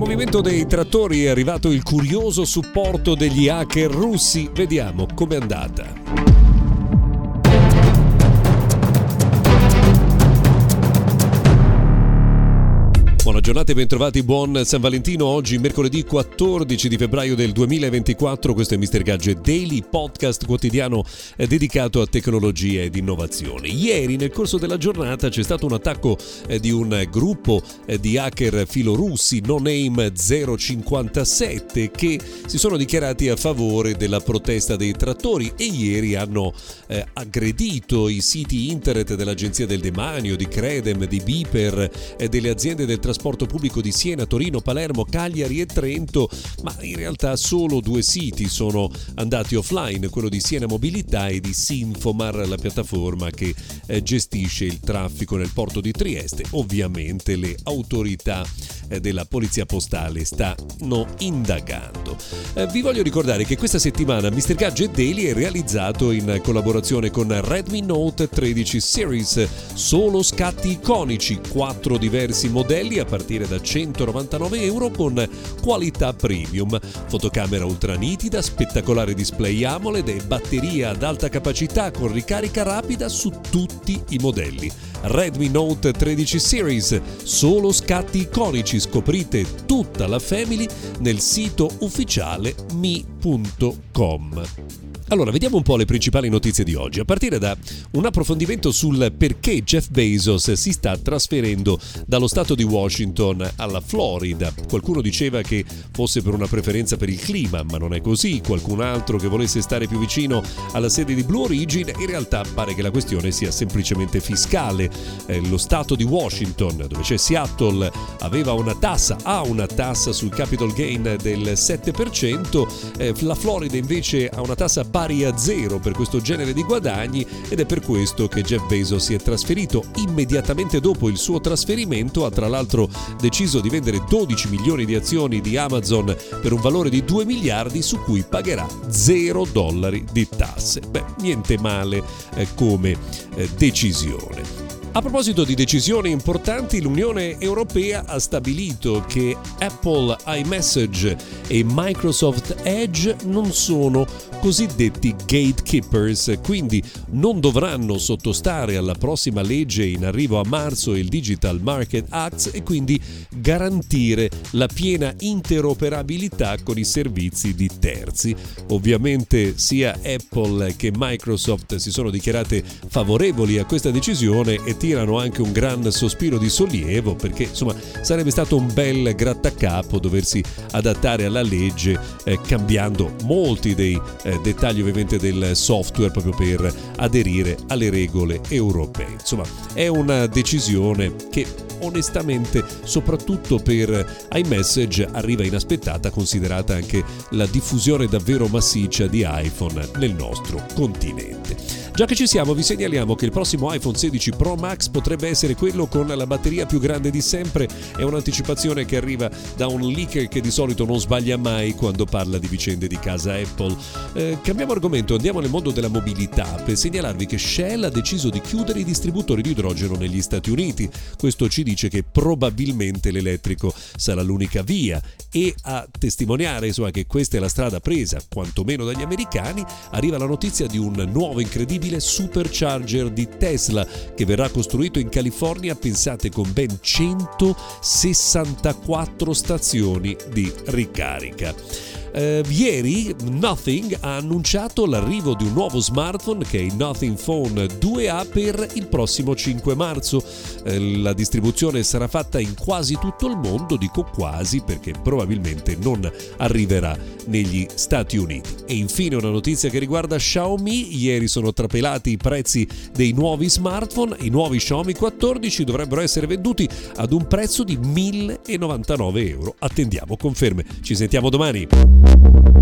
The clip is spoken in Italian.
Movimento dei trattori è arrivato il curioso supporto degli hacker russi. Vediamo com'è andata. Buona giornata e bentrovati, buon San Valentino. Oggi mercoledì 14 di febbraio del 2024, questo è Mr. Gadget Daily, podcast quotidiano eh, dedicato a tecnologia ed innovazione. Ieri nel corso della giornata c'è stato un attacco eh, di un gruppo eh, di hacker filorussi no name 057 che si sono dichiarati a favore della protesta dei trattori e ieri hanno aggredito i siti internet dell'Agenzia del Demanio, di Credem, di Biper delle aziende del trasporto trasporto pubblico di Siena, Torino, Palermo, Cagliari e Trento, ma in realtà solo due siti sono andati offline, quello di Siena Mobilità e di Sinfomar, la piattaforma che eh, gestisce il traffico nel porto di Trieste. Ovviamente le autorità della Polizia Postale stanno indagando. Eh, vi voglio ricordare che questa settimana Mr. Gadget Daily è realizzato in collaborazione con Redmi Note 13 Series, solo scatti iconici, quattro diversi modelli a partire da 199 euro con qualità premium, fotocamera ultra nitida, spettacolare display AMOLED e batteria ad alta capacità con ricarica rapida su tutti i modelli. Redmi Note 13 Series, solo scatti iconici, scoprite tutta la family nel sito ufficiale mi.com. Allora, vediamo un po' le principali notizie di oggi, a partire da un approfondimento sul perché Jeff Bezos si sta trasferendo dallo stato di Washington alla Florida. Qualcuno diceva che fosse per una preferenza per il clima, ma non è così. Qualcun altro che volesse stare più vicino alla sede di Blue Origin, in realtà pare che la questione sia semplicemente fiscale. Eh, lo stato di Washington, dove c'è Seattle, aveva una tassa, ha una tassa sul capital gain del 7%, eh, la Florida invece ha una tassa pari a zero per questo genere di guadagni ed è per questo che Jeff Bezos si è trasferito. Immediatamente dopo il suo trasferimento ha tra l'altro deciso di vendere 12 milioni di azioni di Amazon per un valore di 2 miliardi su cui pagherà 0 dollari di tasse. Beh, niente male eh, come eh, decisione. A proposito di decisioni importanti, l'Unione Europea ha stabilito che Apple iMessage e Microsoft Edge non sono cosiddetti gatekeepers, quindi non dovranno sottostare alla prossima legge in arrivo a marzo, il Digital Market Act, e quindi garantire la piena interoperabilità con i servizi di terzi. Ovviamente sia Apple che Microsoft si sono dichiarate favorevoli a questa decisione e tirano anche un gran sospiro di sollievo perché insomma sarebbe stato un bel grattacapo doversi adattare alla legge eh, cambiando molti dei eh, dettagli ovviamente del software proprio per aderire alle regole europee. Insomma è una decisione che onestamente soprattutto per iMessage arriva inaspettata considerata anche la diffusione davvero massiccia di iPhone nel nostro continente. Già che ci siamo, vi segnaliamo che il prossimo iPhone 16 Pro Max potrebbe essere quello con la batteria più grande di sempre. È un'anticipazione che arriva da un leaker che di solito non sbaglia mai quando parla di vicende di casa Apple. Eh, cambiamo argomento, andiamo nel mondo della mobilità per segnalarvi che Shell ha deciso di chiudere i distributori di idrogeno negli Stati Uniti. Questo ci dice che probabilmente l'elettrico sarà l'unica via e a testimoniare insomma, che questa è la strada presa, quantomeno dagli americani, arriva la notizia di un nuovo incredibile incredibile supercharger di Tesla che verrà costruito in California, pensate con ben 164 stazioni di ricarica. Eh, ieri Nothing ha annunciato l'arrivo di un nuovo smartphone che è il Nothing Phone 2A per il prossimo 5 marzo. Eh, la distribuzione sarà fatta in quasi tutto il mondo, dico quasi perché probabilmente non arriverà negli Stati Uniti. E infine una notizia che riguarda Xiaomi, ieri sono trapelati i prezzi dei nuovi smartphone, i nuovi Xiaomi 14 dovrebbero essere venduti ad un prezzo di 1099 euro. Attendiamo conferme. Ci sentiamo domani. Thank you.